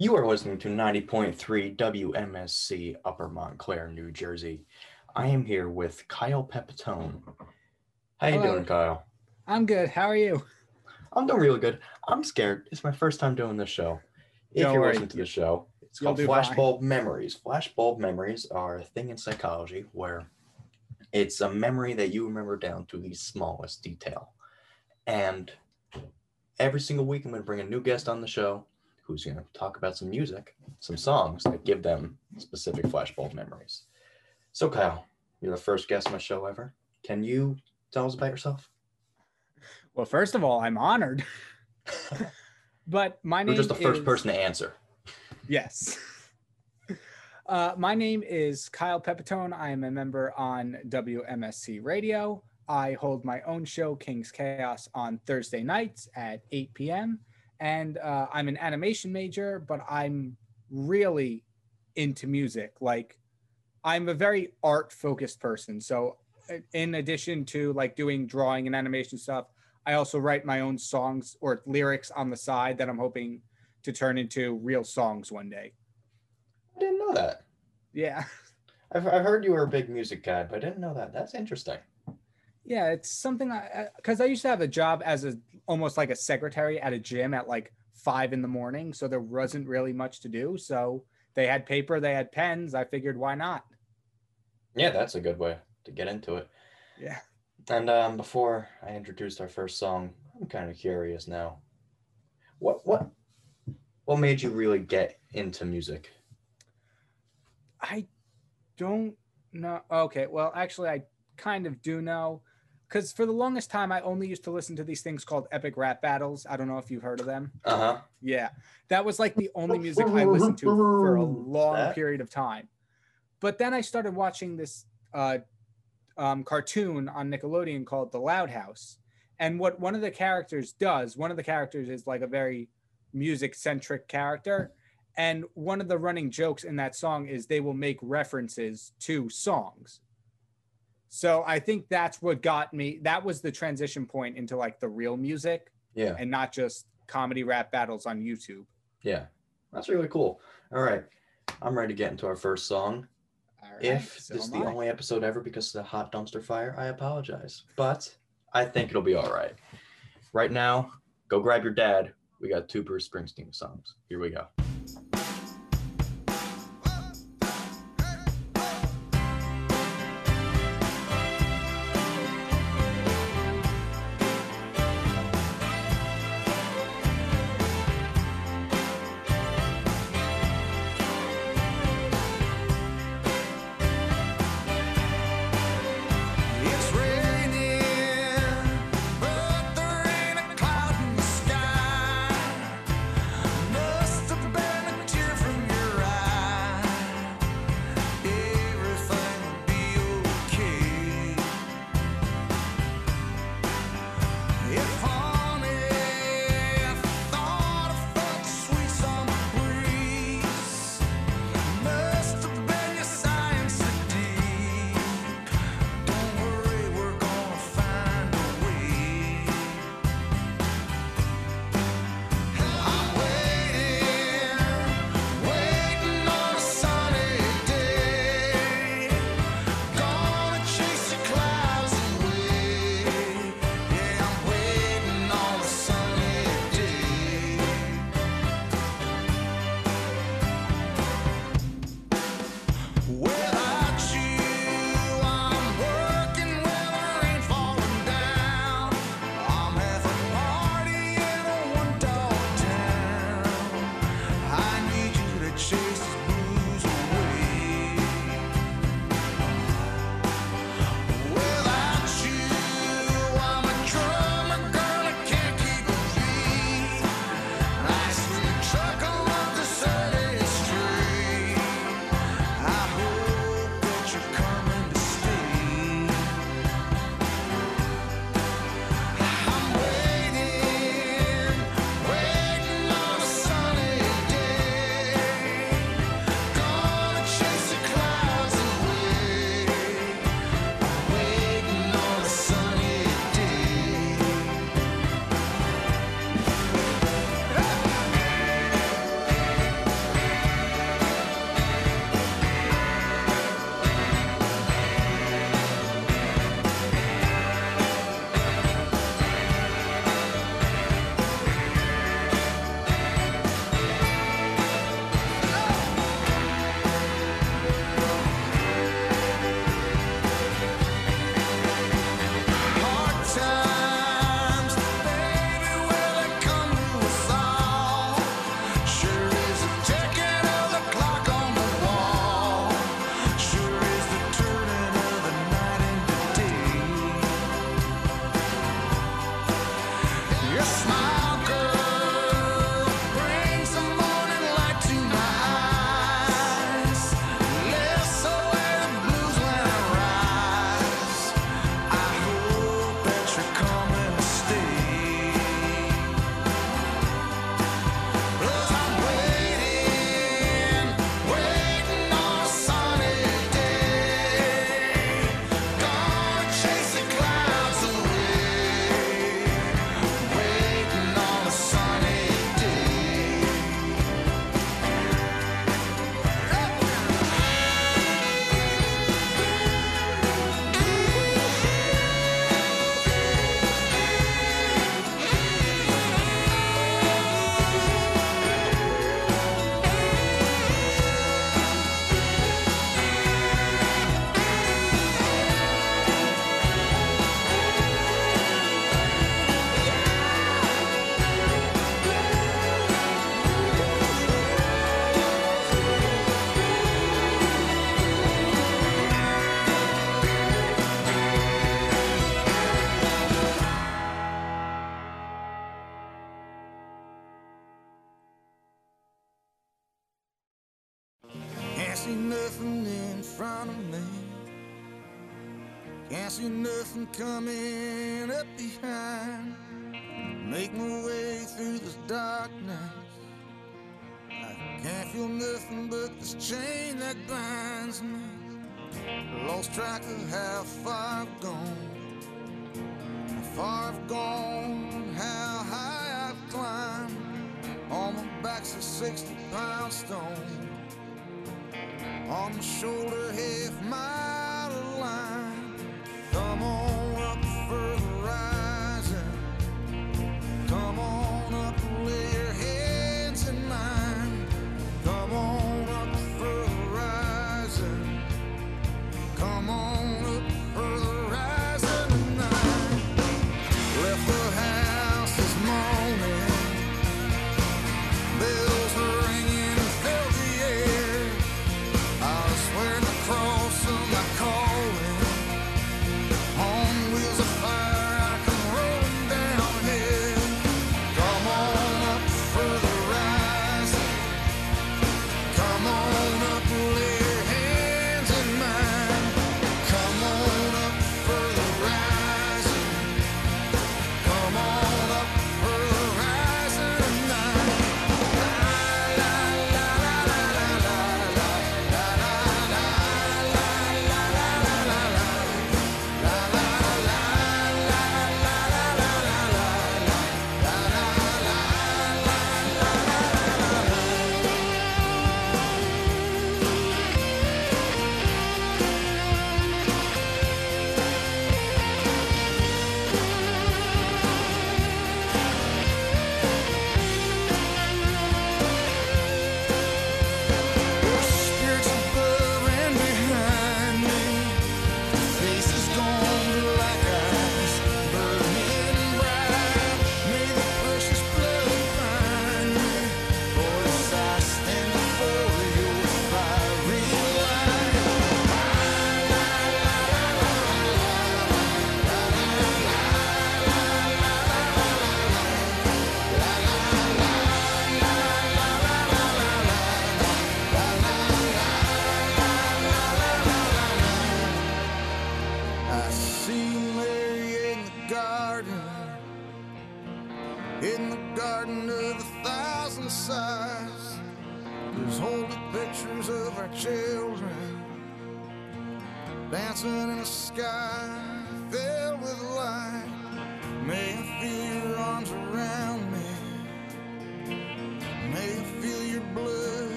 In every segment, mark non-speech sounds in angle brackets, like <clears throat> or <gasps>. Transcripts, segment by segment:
You are listening to 90.3 WMSC Upper Montclair, New Jersey. I am here with Kyle Pepitone. How you Hello. doing, Kyle? I'm good. How are you? I'm doing really good. I'm scared. It's my first time doing this show. If Don't you're worry. listening to the show, it's You'll called do fine. flashbulb memories. Flashbulb memories are a thing in psychology where it's a memory that you remember down to the smallest detail. And every single week, I'm going to bring a new guest on the show who's going to talk about some music, some songs that give them specific flashbulb memories. So, Kyle, you're the first guest on my show ever. Can you tell us about yourself? Well, first of all, I'm honored. <laughs> but my You're name just the first is- person to answer. Yes. <laughs> Uh, my name is Kyle Pepitone. I am a member on WMSC Radio. I hold my own show, King's Chaos, on Thursday nights at 8 p.m. And uh, I'm an animation major, but I'm really into music. Like, I'm a very art focused person. So, uh, in addition to like doing drawing and animation stuff, I also write my own songs or lyrics on the side that I'm hoping to turn into real songs one day. I didn't know that. Yeah. <laughs> I've, I've heard you were a big music guy, but I didn't know that. That's interesting. Yeah, it's something I because I used to have a job as a almost like a secretary at a gym at like five in the morning, so there wasn't really much to do. So they had paper, they had pens. I figured why not? Yeah, that's a good way to get into it. Yeah. And um, before I introduced our first song, I'm kind of curious now. What what what made you really get into music? I don't know. Okay, well, actually, I kind of do know because for the longest time, I only used to listen to these things called epic rap battles. I don't know if you've heard of them. Uh huh. Yeah, that was like the only music I listened to for a long That? period of time. But then I started watching this uh, um, cartoon on Nickelodeon called The Loud House. And what one of the characters does, one of the characters is like a very music centric character. And one of the running jokes in that song is they will make references to songs. So I think that's what got me. That was the transition point into like the real music Yeah, and not just comedy rap battles on YouTube. yeah. That's really cool. All right, I'm ready to get into our first song. Right, If so this is the I. only episode ever because of the hot dumpster fire, I apologize. But I think it'll be all right. Right now, go grab your dad. We got two Bruce Springsteen songs. Here we go. nothing but this chain that binds me. Lost track of how far I've gone, how far I've gone, how high I've climbed. On my back's a 60 pound stone, on my shoulder half my.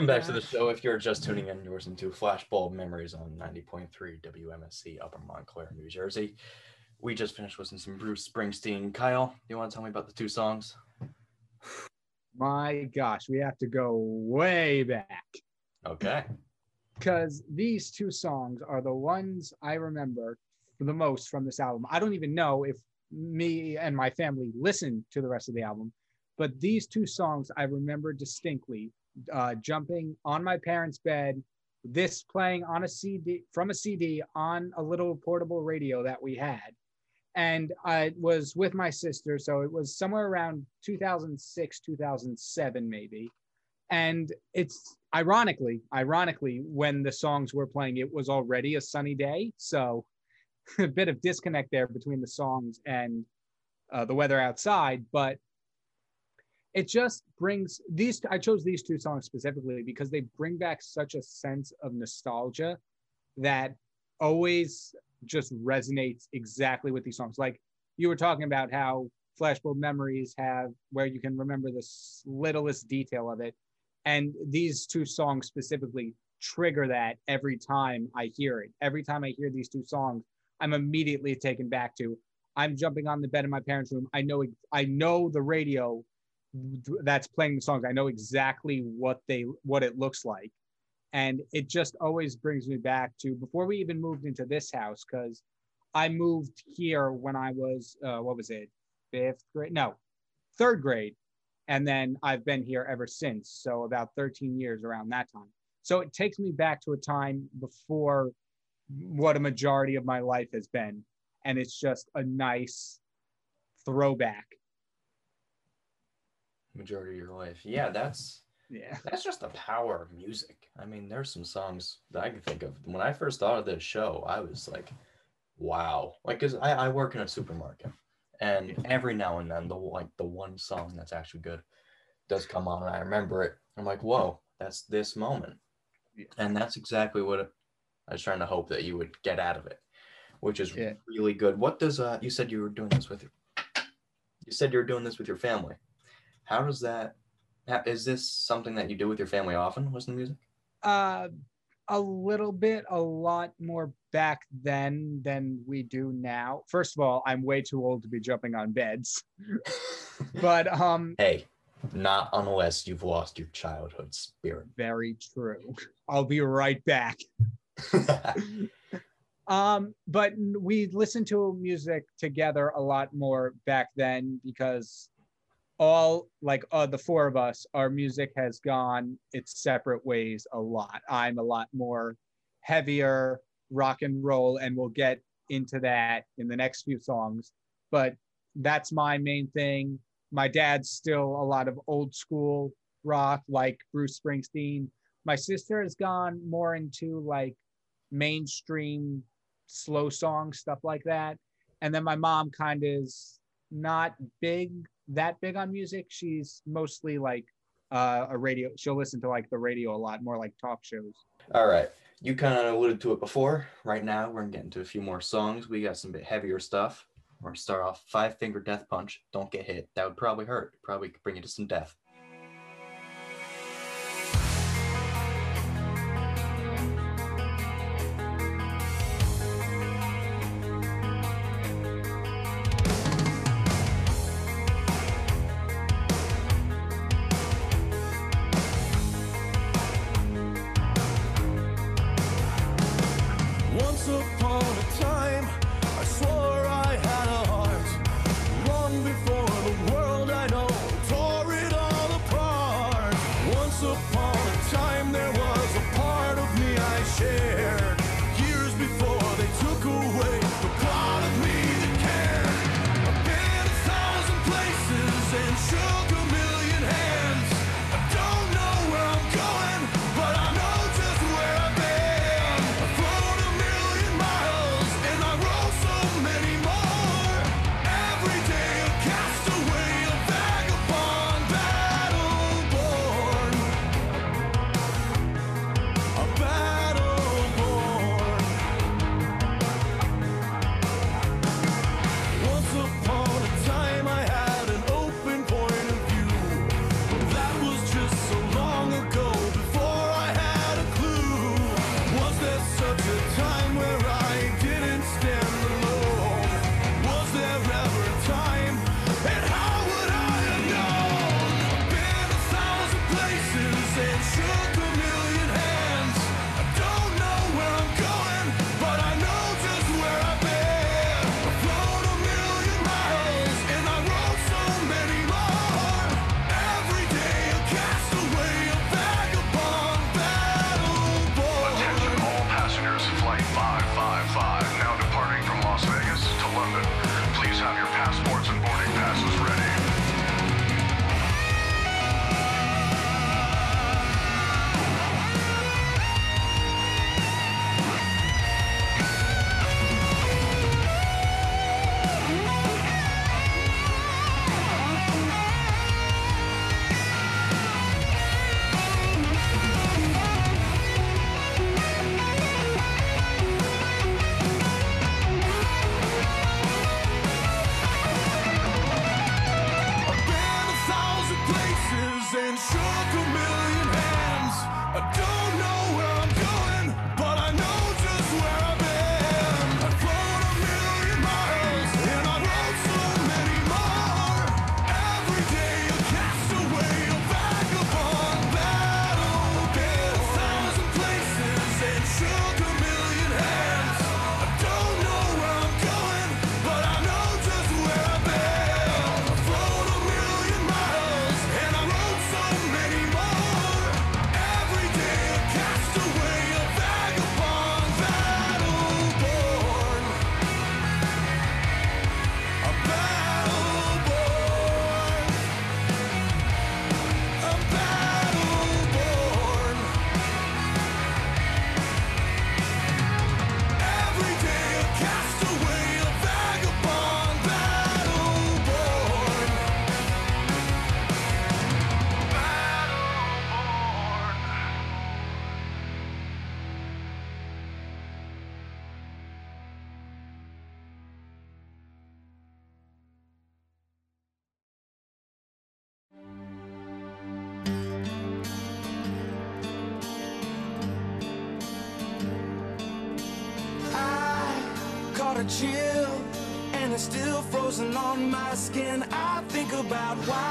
Welcome back to the show. If you're just tuning in, you're listening to Flashbulb Memories on 90.3 WMSC Upper Montclair, New Jersey. We just finished listening to some Bruce Springsteen. Kyle, you want to tell me about the two songs? My gosh, we have to go way back. Okay. Because these two songs are the ones I remember the most from this album. I don't even know if me and my family listened to the rest of the album, but these two songs I remember distinctly uh, jumping on my parents' bed, this playing on a CD from a CD on a little portable radio that we had. And I was with my sister, so it was somewhere around 2006, 2007, maybe. And it's ironically, ironically, when the songs were playing, it was already a sunny day. So <laughs> a bit of disconnect there between the songs and uh, the weather outside. But it just brings these i chose these two songs specifically because they bring back such a sense of nostalgia that always just resonates exactly with these songs. Like you were talking about how flashbulb memories have where you can remember the littlest detail of it. And these two songs specifically trigger that every time i hear it. Every time i hear these two songs i'm immediately taken back to i'm jumping on the bed in my parents room. I know i know the radio that's playing the songs. I know exactly what they what it looks like. And it just always brings me back to before we even moved into this house because i moved here when i was uh, what was it? Fifth grade? No third grade. And then i've been here ever since. So about 13 years around that time. So it takes me back to a time before what a majority of my life has been. And it's just a nice throwback Majority of your life. Yeah, that's yeah that's just the power of music. I mean, there's some songs that I can think of. When I first thought of this show, I was like, wow. Like, cause I, I work in a supermarket and every now and then the like the one song that's actually good does come on and I remember it. I'm like, whoa, that's this moment. Yeah. And that's exactly what it, I was trying to hope that you would get out of it, which is Yeah. really good. What does uh you said you were doing this with your you said you were doing this with your family. How does that ha- is this something that you do with your family often? Listen to music? Uh, a little bit, a lot more back then than we do now. First of all, I'm way too old to be jumping on beds, <laughs> but um, hey, not unless you've lost your childhood spirit. very true. I'll be right back. <laughs> Um, but we listened to music together a lot more back then because all like uh, the four of us, our music has gone its separate ways a lot. I'm a lot more heavier rock and roll, and we'll get into that in the next few songs. But that's my main thing. My dad's still a lot of old school rock, like Bruce Springsteen. My sister has gone more into like mainstream slow songs, stuff like that. And then my mom kind of is not big, that big on music. She's mostly like uh, a radio. She'll listen to like the radio a lot, more like talk shows. All right. You kind of alluded to it before. Right now, we're gonna get into a few more songs. We got some bit heavier stuff. We're gonna start off Five Finger Death Punch. Don't get hit. That would probably hurt. Probably bring you to some death. asking, I think about why.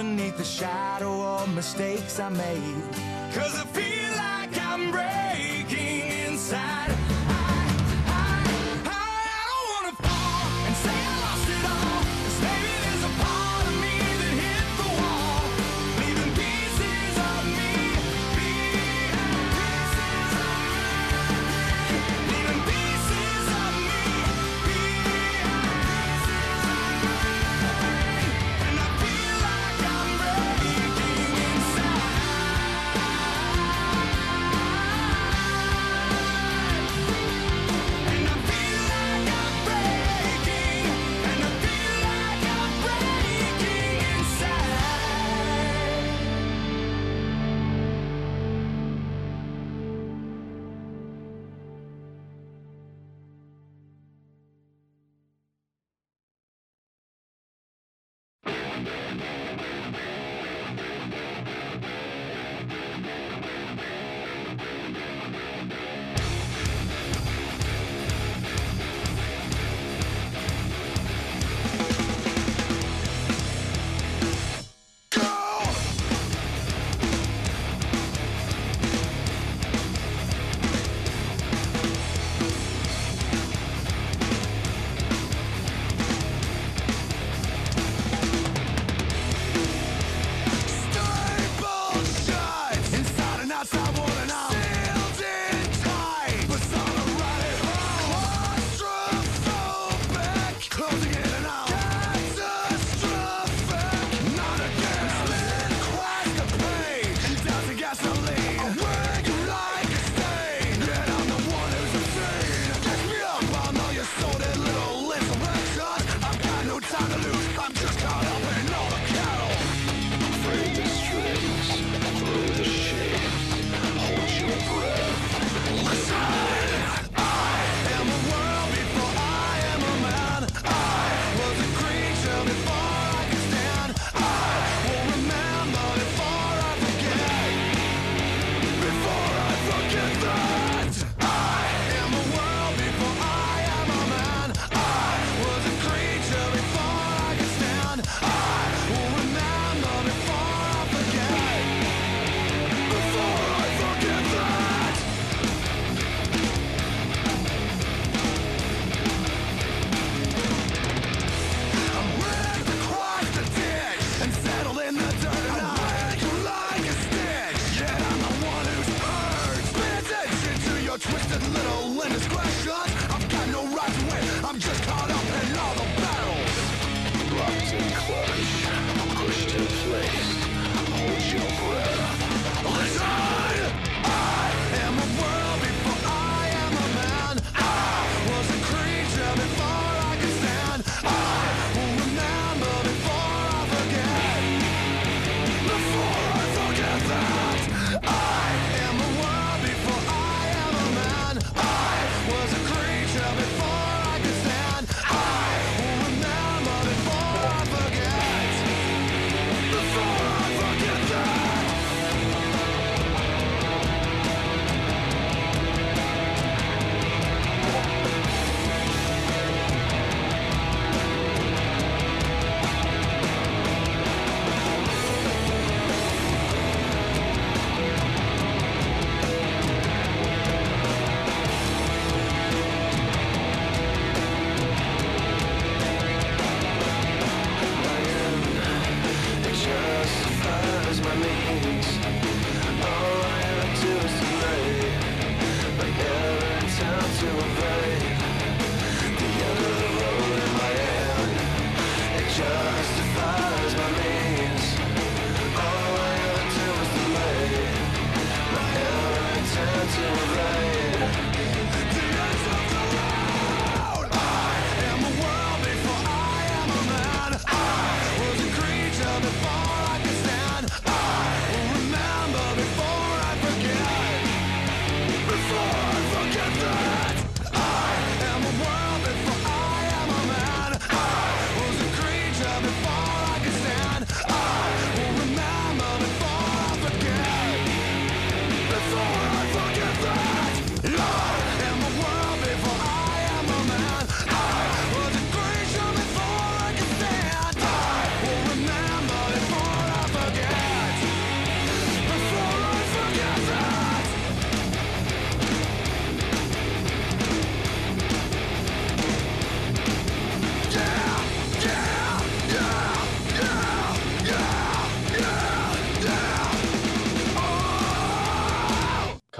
underneath the shadow of mistakes I made. Cause if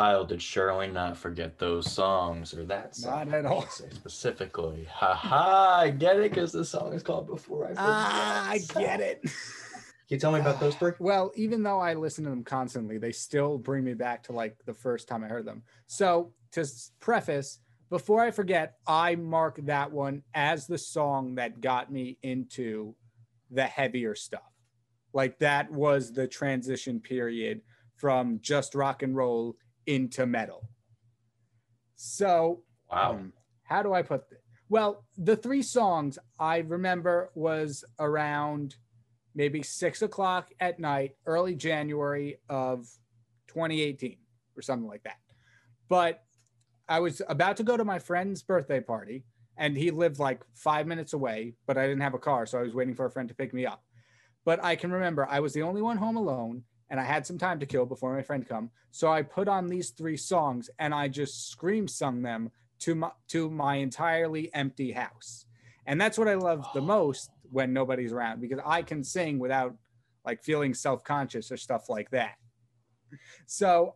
Kyle did Shirley not forget those songs or that song? Not at all. I should say specifically. Ha ha! I get it because the song is called Before I Forget. Ah, I get it. Can you tell me about those three? <sighs> Well, even though I listen to them constantly, they still bring me back to like the first time I heard them. So, to preface, before I forget, I mark that one as the song that got me into the heavier stuff. Like that was the transition period from just rock and roll into metal. So, Wow. um, how do I put this? Well, the three songs I remember was around maybe six o'clock at night, early January of 2018 or something like that. But I was about to go to my friend's birthday party and he lived like five minutes away, but I didn't have a car. So I was waiting for a friend to pick me up. But I can remember I was the only one home alone and I had some time to kill before my friend come. So I put on these three songs and I just scream sung them to my to my entirely empty house. And that's what I love the most when nobody's around because I can sing without like feeling self-conscious or stuff like that. So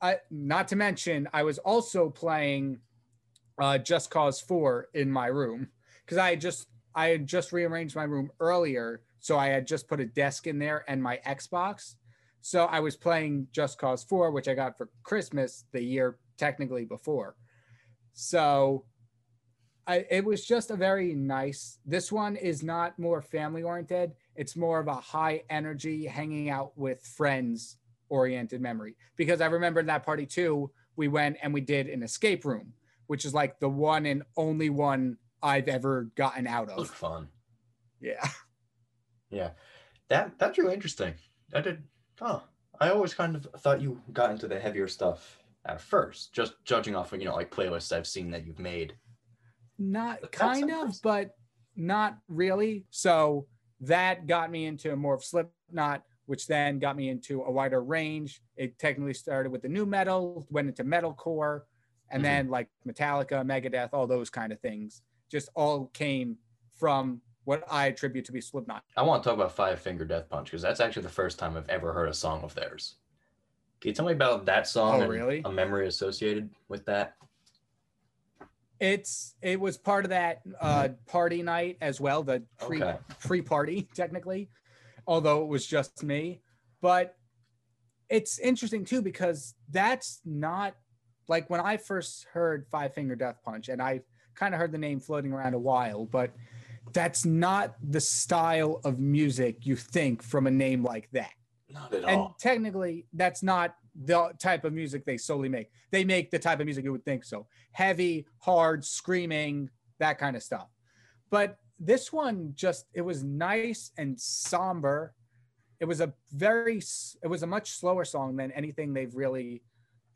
I not to mention I was also playing uh Just Cause 4 in my room because I had just I had just rearranged my room earlier. So I had just put a desk in there and my Xbox. So I was playing Just Cause 4, which I got for Christmas the year technically before. So I, it was just a very nice. This one is not more family oriented. It's more of a high energy, hanging out with friends oriented memory. Because I remember in that party too, we went and we did an escape room, which is like the one and only one I've ever gotten out of. fun. Yeah. Yeah. That that's really interesting. I did oh. I always kind of thought you got into the heavier stuff at first, just judging off of, you know, like playlists I've seen that you've made. Not But kind of, but not really. So that got me into more of Slipknot, which then got me into a wider range. It technically started with the nu metal, went into metalcore, and Mhm. then like Metallica, Megadeth, all those kind of things. Just all came from what I attribute to be Slipknot. I want to talk about Five Finger Death Punch because that's actually the first time I've ever heard a song of theirs. Can you tell me about that song Oh, and really? a memory associated with that? It's it was part of that uh, party night as well, the pre Okay. pre party <laughs> technically, although it was just me. But it's interesting too because that's not like when I first heard Five Finger Death Punch, and I kind of heard the name floating around a while, but that's not the style of music you think from a name like that. Not at And all. And technically, that's not the type of music they solely make. They make the type of music you would think so heavy, hard, screaming, that kind of stuff. But this one just, it was nice and somber. It was a very, it was a much slower song than anything they've really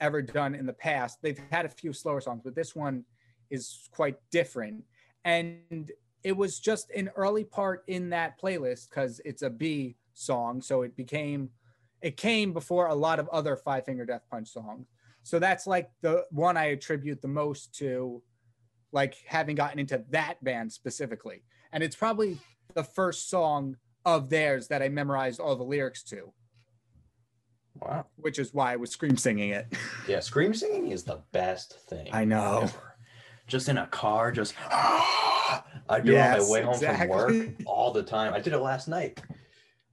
ever done in the past. They've had a few slower songs, but this one is quite different. And it was just an early part in that playlist because it's a B song. So it became, it came before a lot of other Five Finger Death Punch songs. So that's like the one I attribute the most to, like having gotten into that band specifically. And it's probably the first song of theirs that I memorized all the lyrics to, Wow. which is why I was scream singing it. <laughs> Yeah, scream singing is the best thing. I know. ever. Just in a car, just <gasps> ah! I do it on my way home from work <laughs> all the time. I did it last night.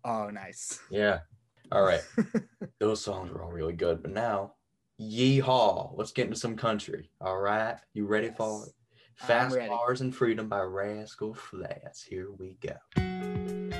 Oh, nice. Yeah. All right. <laughs> Those songs were all really good. But now, yeehaw. Let's get into some country. All right. You ready for it? Fast. Cars and Freedom by Rascal Flatts. Here we go.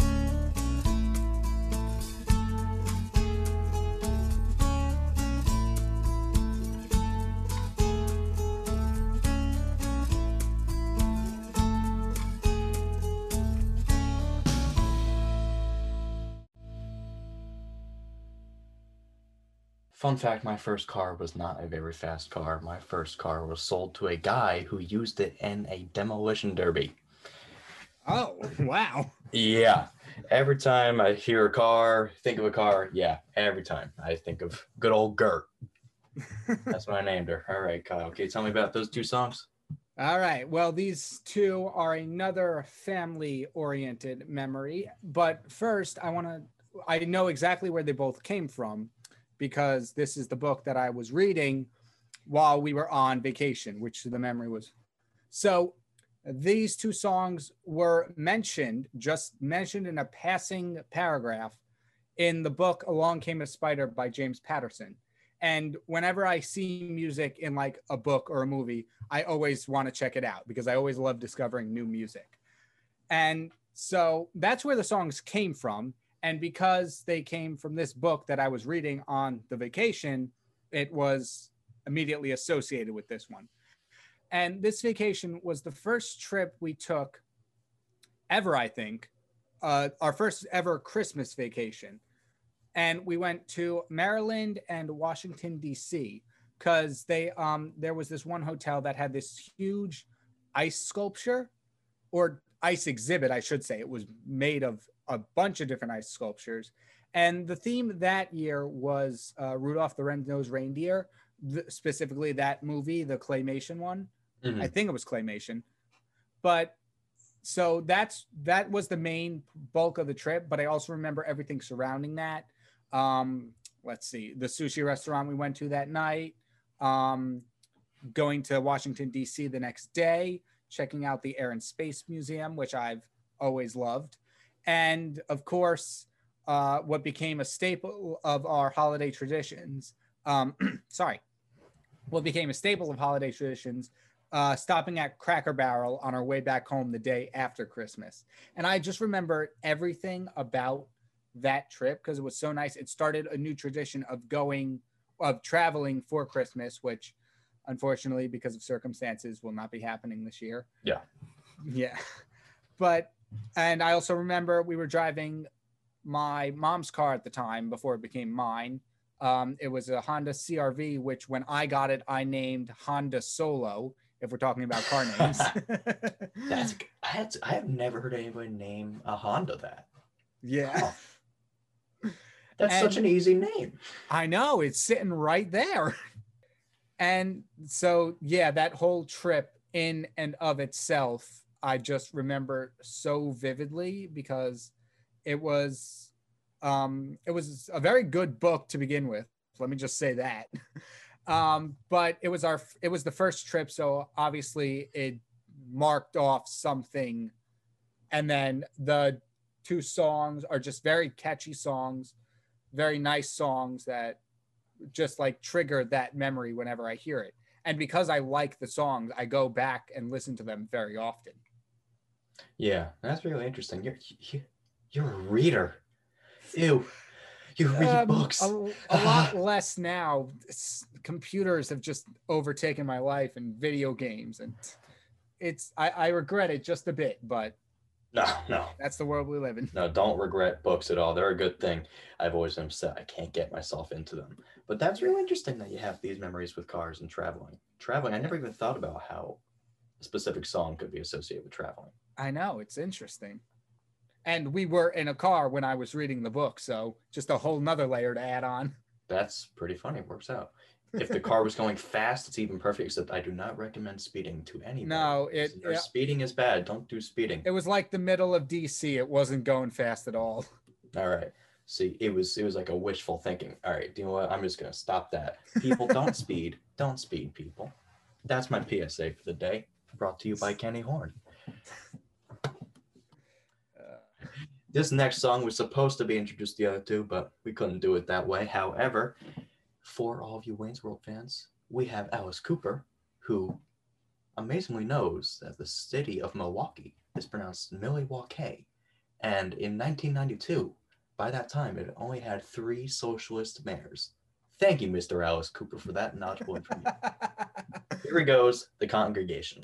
Fun fact my first car was not a very fast car. My first car was sold to a guy who used it in a demolition derby. Oh, wow. Yeah. Every time I hear a car, think of a car, yeah, every time I think of good old Gert. That's what I named her. All right, Kyle. Okay. tell me about those two songs? All right. Well, these two are another family oriented memory. But first, I want to, I know exactly where they both came from because this is the book that I was reading while we were on vacation, which the memory was. So these two songs were mentioned, just mentioned in a passing paragraph in the book Along Came a Spider by James Patterson. And whenever I see music in like a book or a movie, I always want to check it out because I always love discovering new music. And so that's where the songs came from. And because they came from this book that I was reading on the vacation, it was immediately associated with this one. And this vacation was the first trip we took ever, I think, uh, our first ever Christmas vacation. And we went to Maryland and Washington, D.C. because they um there was this one hotel that had this huge ice sculpture or ice exhibit, I should say. It was made of a bunch of different ice sculptures. And the theme that year was uh, Rudolph the Red-Nosed Reindeer, th- specifically that movie, the claymation one. Mhm. I think it was claymation. But so that's that was the main bulk of the trip, but I also remember everything surrounding that. Um, let's see, the sushi restaurant we went to that night, um, going to Washington D.C. the next day, checking out the Air and Space Museum, which I've always loved, and of course, uh, what became a staple of our holiday traditions. Um, <clears throat> sorry, what became a staple of holiday traditions uh, stopping at Cracker Barrel on our way back home the day after Christmas. And I just remember everything about that trip because it was so nice. It started a new tradition of going, of traveling for Christmas, which unfortunately, because of circumstances, will not be happening this year. Yeah. Yeah. <laughs> But, and I also remember we were driving my mom's car at the time before it became mine. Um, it was a Honda CRV, which when I got it, I named Honda Solo. If we're talking about car <laughs> names, That's <laughs> I had I have never heard anybody name a Honda that. yeah, <laughs> That's such an easy name. I know it's sitting right there. And so, yeah, that whole trip in and of itself, I just remember so vividly because it was, um, it was a very good book to begin with. Let me just say that. <laughs> Um, but it was our, it was the first trip, so obviously it marked off something. And then the two songs are just very catchy songs, very nice songs that just like trigger that memory whenever I hear it. And because I like the songs, I go back and listen to them very often. Yeah, that's really interesting. You're you, you're a reader. Ew. You read Um, books. A, a lot less now. It's- computers have just overtaken my life and video games, and it's I, I regret it just a bit, but No, no, that's the world we live in. no. Don't regret books at all. They're a good thing. I've always been upset I can't get myself into them. But that's really interesting that you have these memories with cars and traveling. Traveling. I never even thought about how a specific song could be associated with traveling. I know it's interesting. And we were in a car when I was reading the book, so just a whole nother layer to add on. That's pretty funny. It works out. If the car was going fast, it's even perfect. Except I do not recommend speeding to anyone. No, it- yeah. speeding is bad. Don't do speeding. It was like the middle of DC. It wasn't going fast at all. All right. See, it was it was like a wishful thinking. All right, do you know what? I'm just gonna stop that. People <laughs> don't speed. Don't speed, people. That's my PSA for the day. Brought to you by Kenny Horn. This next song was supposed to be introduced the other two, but we couldn't do it that way. However, for all of you Wayne's World fans, we have Alice Cooper, who amazingly knows that the city of Milwaukee is pronounced Milwaukee. And in 1992, by that time, it only had three socialist mayors. Thank you, Mr. Alice Cooper, for that knowledgeable information. <laughs> Here he goes, the congregation.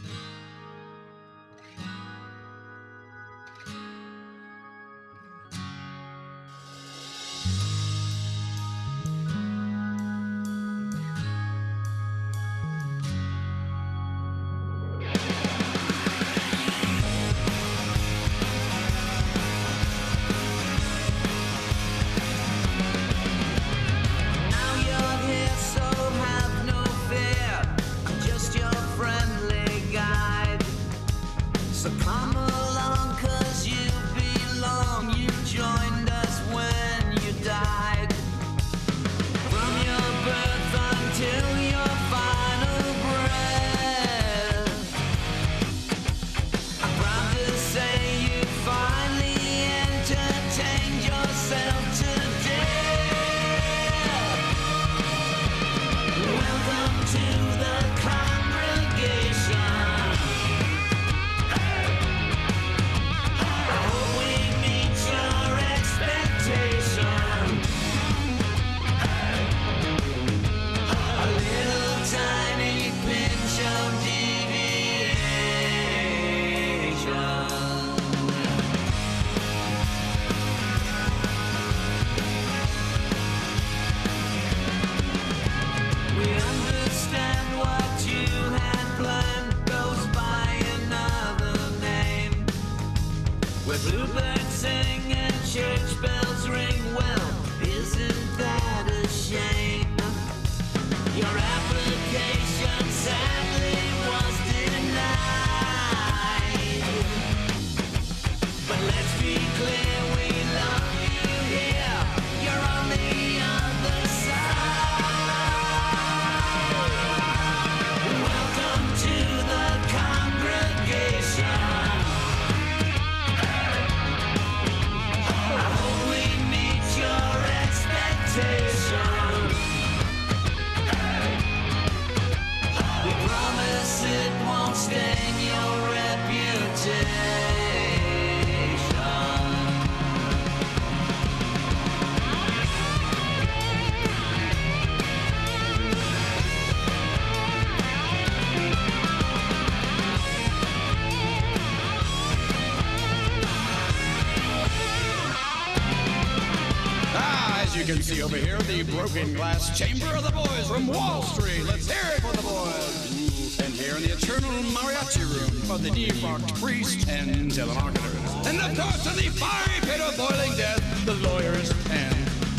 Bluebirds sing at church bells. See over here, the broken glass chamber of the boys from Wall Street. Let's hear it for the boys. And here in the eternal mariachi room of the defunct priest and telemarketer. And of course, in the fiery pit of boiling death, the lawyers and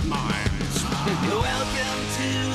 mimes. Welcome to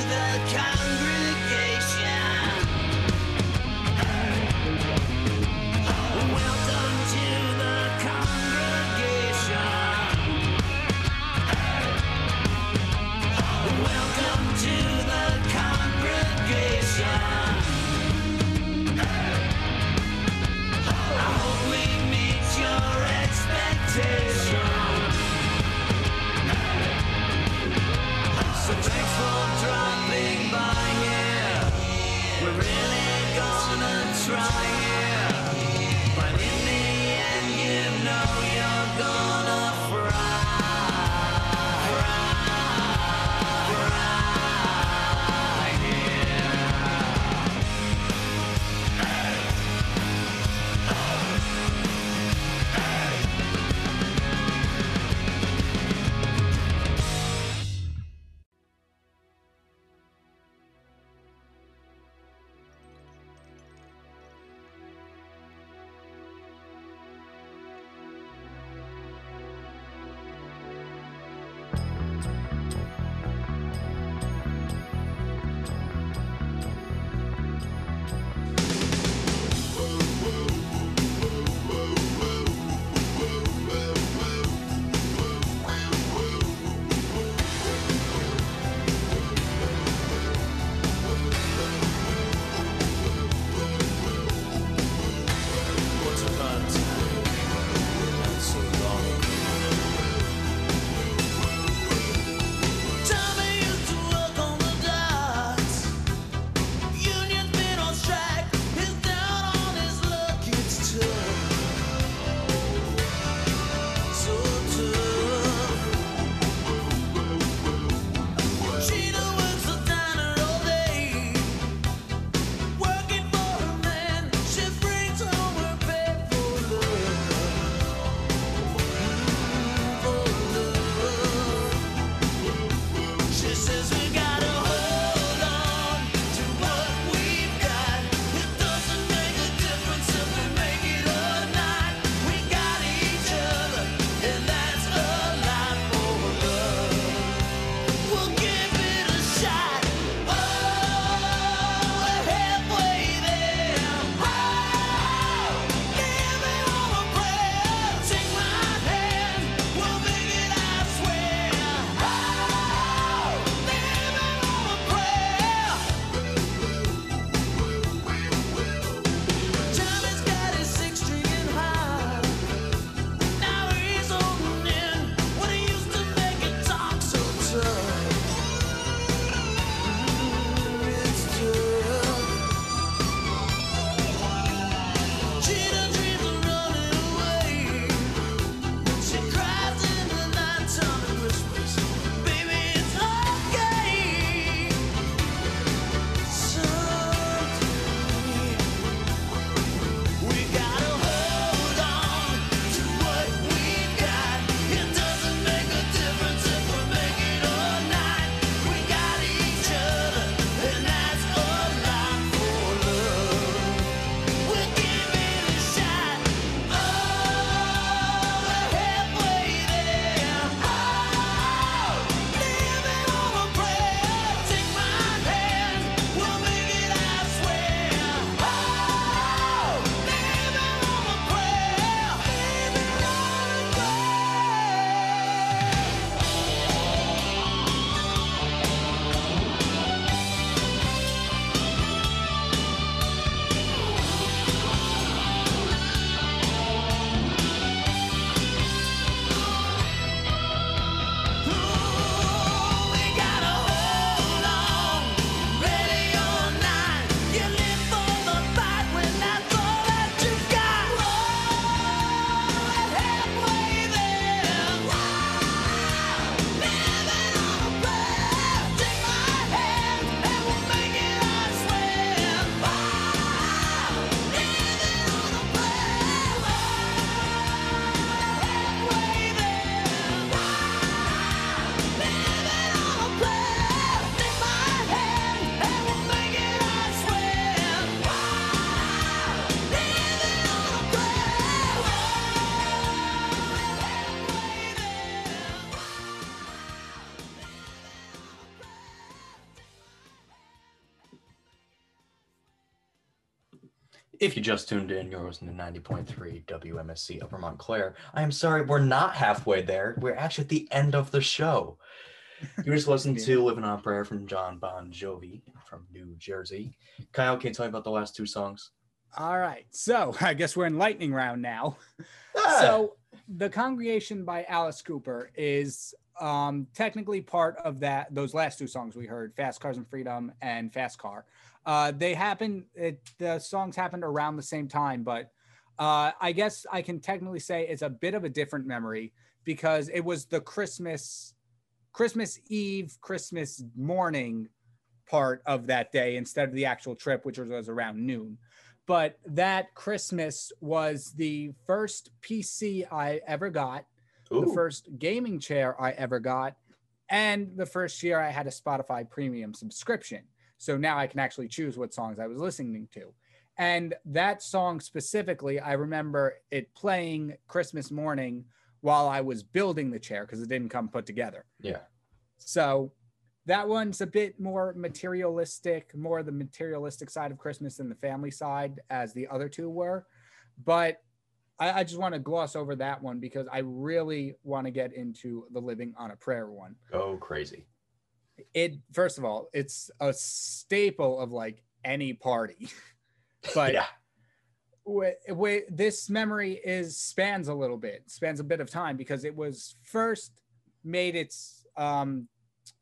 If you just tuned in, you're listening to 90.3 WMSC Upper Montclair. I am sorry, we're not halfway there. We're actually at the end of the show. You just <laughs> listened to Living on a Prayer from Jon Bon Jovi from New Jersey. Kyle, can you tell me about the last two songs? All right. So I guess we're in lightning round now. <laughs> Ah, So the congregation by Alice Cooper is um, technically part of that. Those last two songs we heard, "Fast Cars and Freedom" and "Fast Car." Uh, they happen. It, the songs happened around the same time, but uh, I guess I can technically say it's a bit of a different memory because it was the Christmas, Christmas Eve, Christmas morning part of that day instead of the actual trip, which was around noon but that Christmas was the first PC I ever got, the first gaming chair I ever got, and the first year I had a Spotify premium subscription. So now I can actually choose what songs I was listening to. And that song specifically, I remember it playing Christmas morning while I was building the chair because it didn't come put together. yeah. So that one's a bit more materialistic, more the materialistic side of Christmas than the family side, as the other two were. But I, I just want to gloss over that one because I really want to get into the living on a prayer one. Go crazy. It first of all, it's a staple of like any party. <laughs> but yeah. wi- wi- this memory is spans a little bit spans a bit of time because it was first made its um,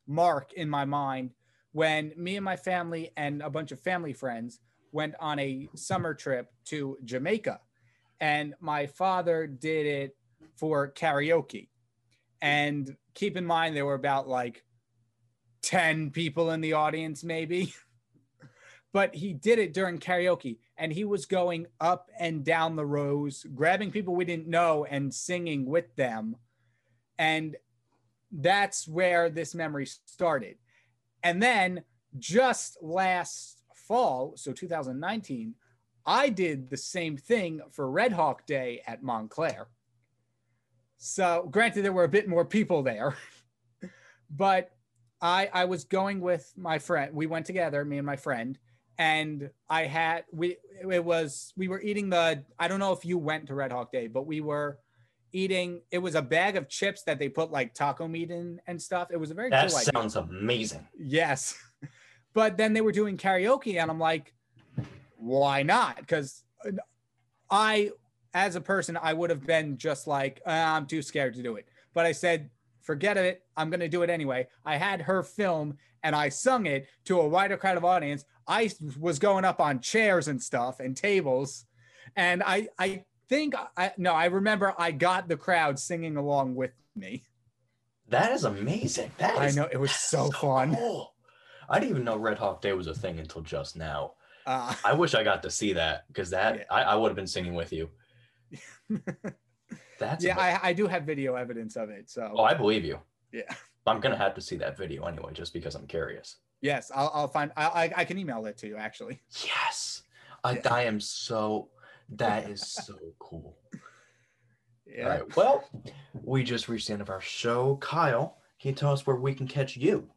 mark in my mind when me and my family and a bunch of family friends went on a summer trip to jamaica and my father did it for karaoke and keep in mind there were about like 10 people in the audience maybe. But he did it during karaoke and he was going up and down the rows grabbing people we didn't know and singing with them. And that's where this memory started. And then just last fall so 2019 i did the same thing for red hawk day at montclair. So granted there were a bit more people there. <laughs> But i i was going with my friend we went together me and my friend and I had we it was we were eating the I don't know if you went to Red Hawk Day, but we were eating it was a bag of chips that they put like taco meat in and stuff. It was a very That cool idea. sounds amazing. Yes. <laughs> But then they were doing karaoke and I'm like, why not? Because I, as a person, I would have been just like, "Ah, I'm too scared to do it. But I said, forget it. I'm going to do it anyway. I had her film and I sung it to a wider crowd of audience. I was going up on chairs and stuff and tables. And I, I think I, no, I remember I got the crowd singing along with me. That is amazing. That I know it was that's so fun. Cool. I didn't even know Red Hawk Day was a thing until just now. Uh, I wish I got to see that because that Yeah. I, I would have been singing with you. <laughs> That's yeah, I, I do have video evidence of it. So oh, I believe you. Yeah. I'm gonna have to see that video anyway, just because I'm curious. yes, I'll, I'll find. I, I I can email it to you actually. Yes, I, Yeah. I am so. That <laughs> is so cool. Yeah. All right. Well, we just reached the end of our show. Kyle, can you tell us where we can catch you?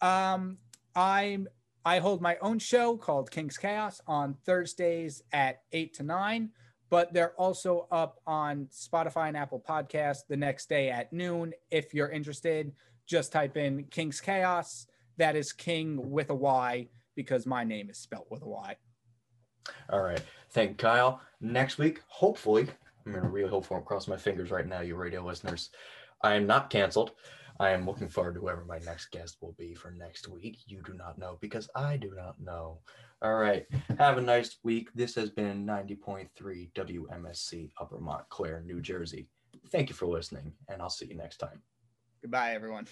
Um, I'm I hold my own show called Kyng's Chaos on Thursdays at eight to nine, but they're also up on Spotify and Apple Podcasts the next day at noon. If you're interested, just type in Kyng's Chaos. That is King with a Y because my name is spelt with a Y. All right. Thank Kyle. Next week, hopefully, I'm going to really hope for and cross my fingers right now, you radio listeners. I am not canceled. I am looking forward to whoever my next guest will be for next week. You do not know because I do not know. All right. Have a nice week. This has been 90.3 WMSC Upper Montclair, New Jersey. Thank you for listening, and I'll see you next time. Goodbye, everyone.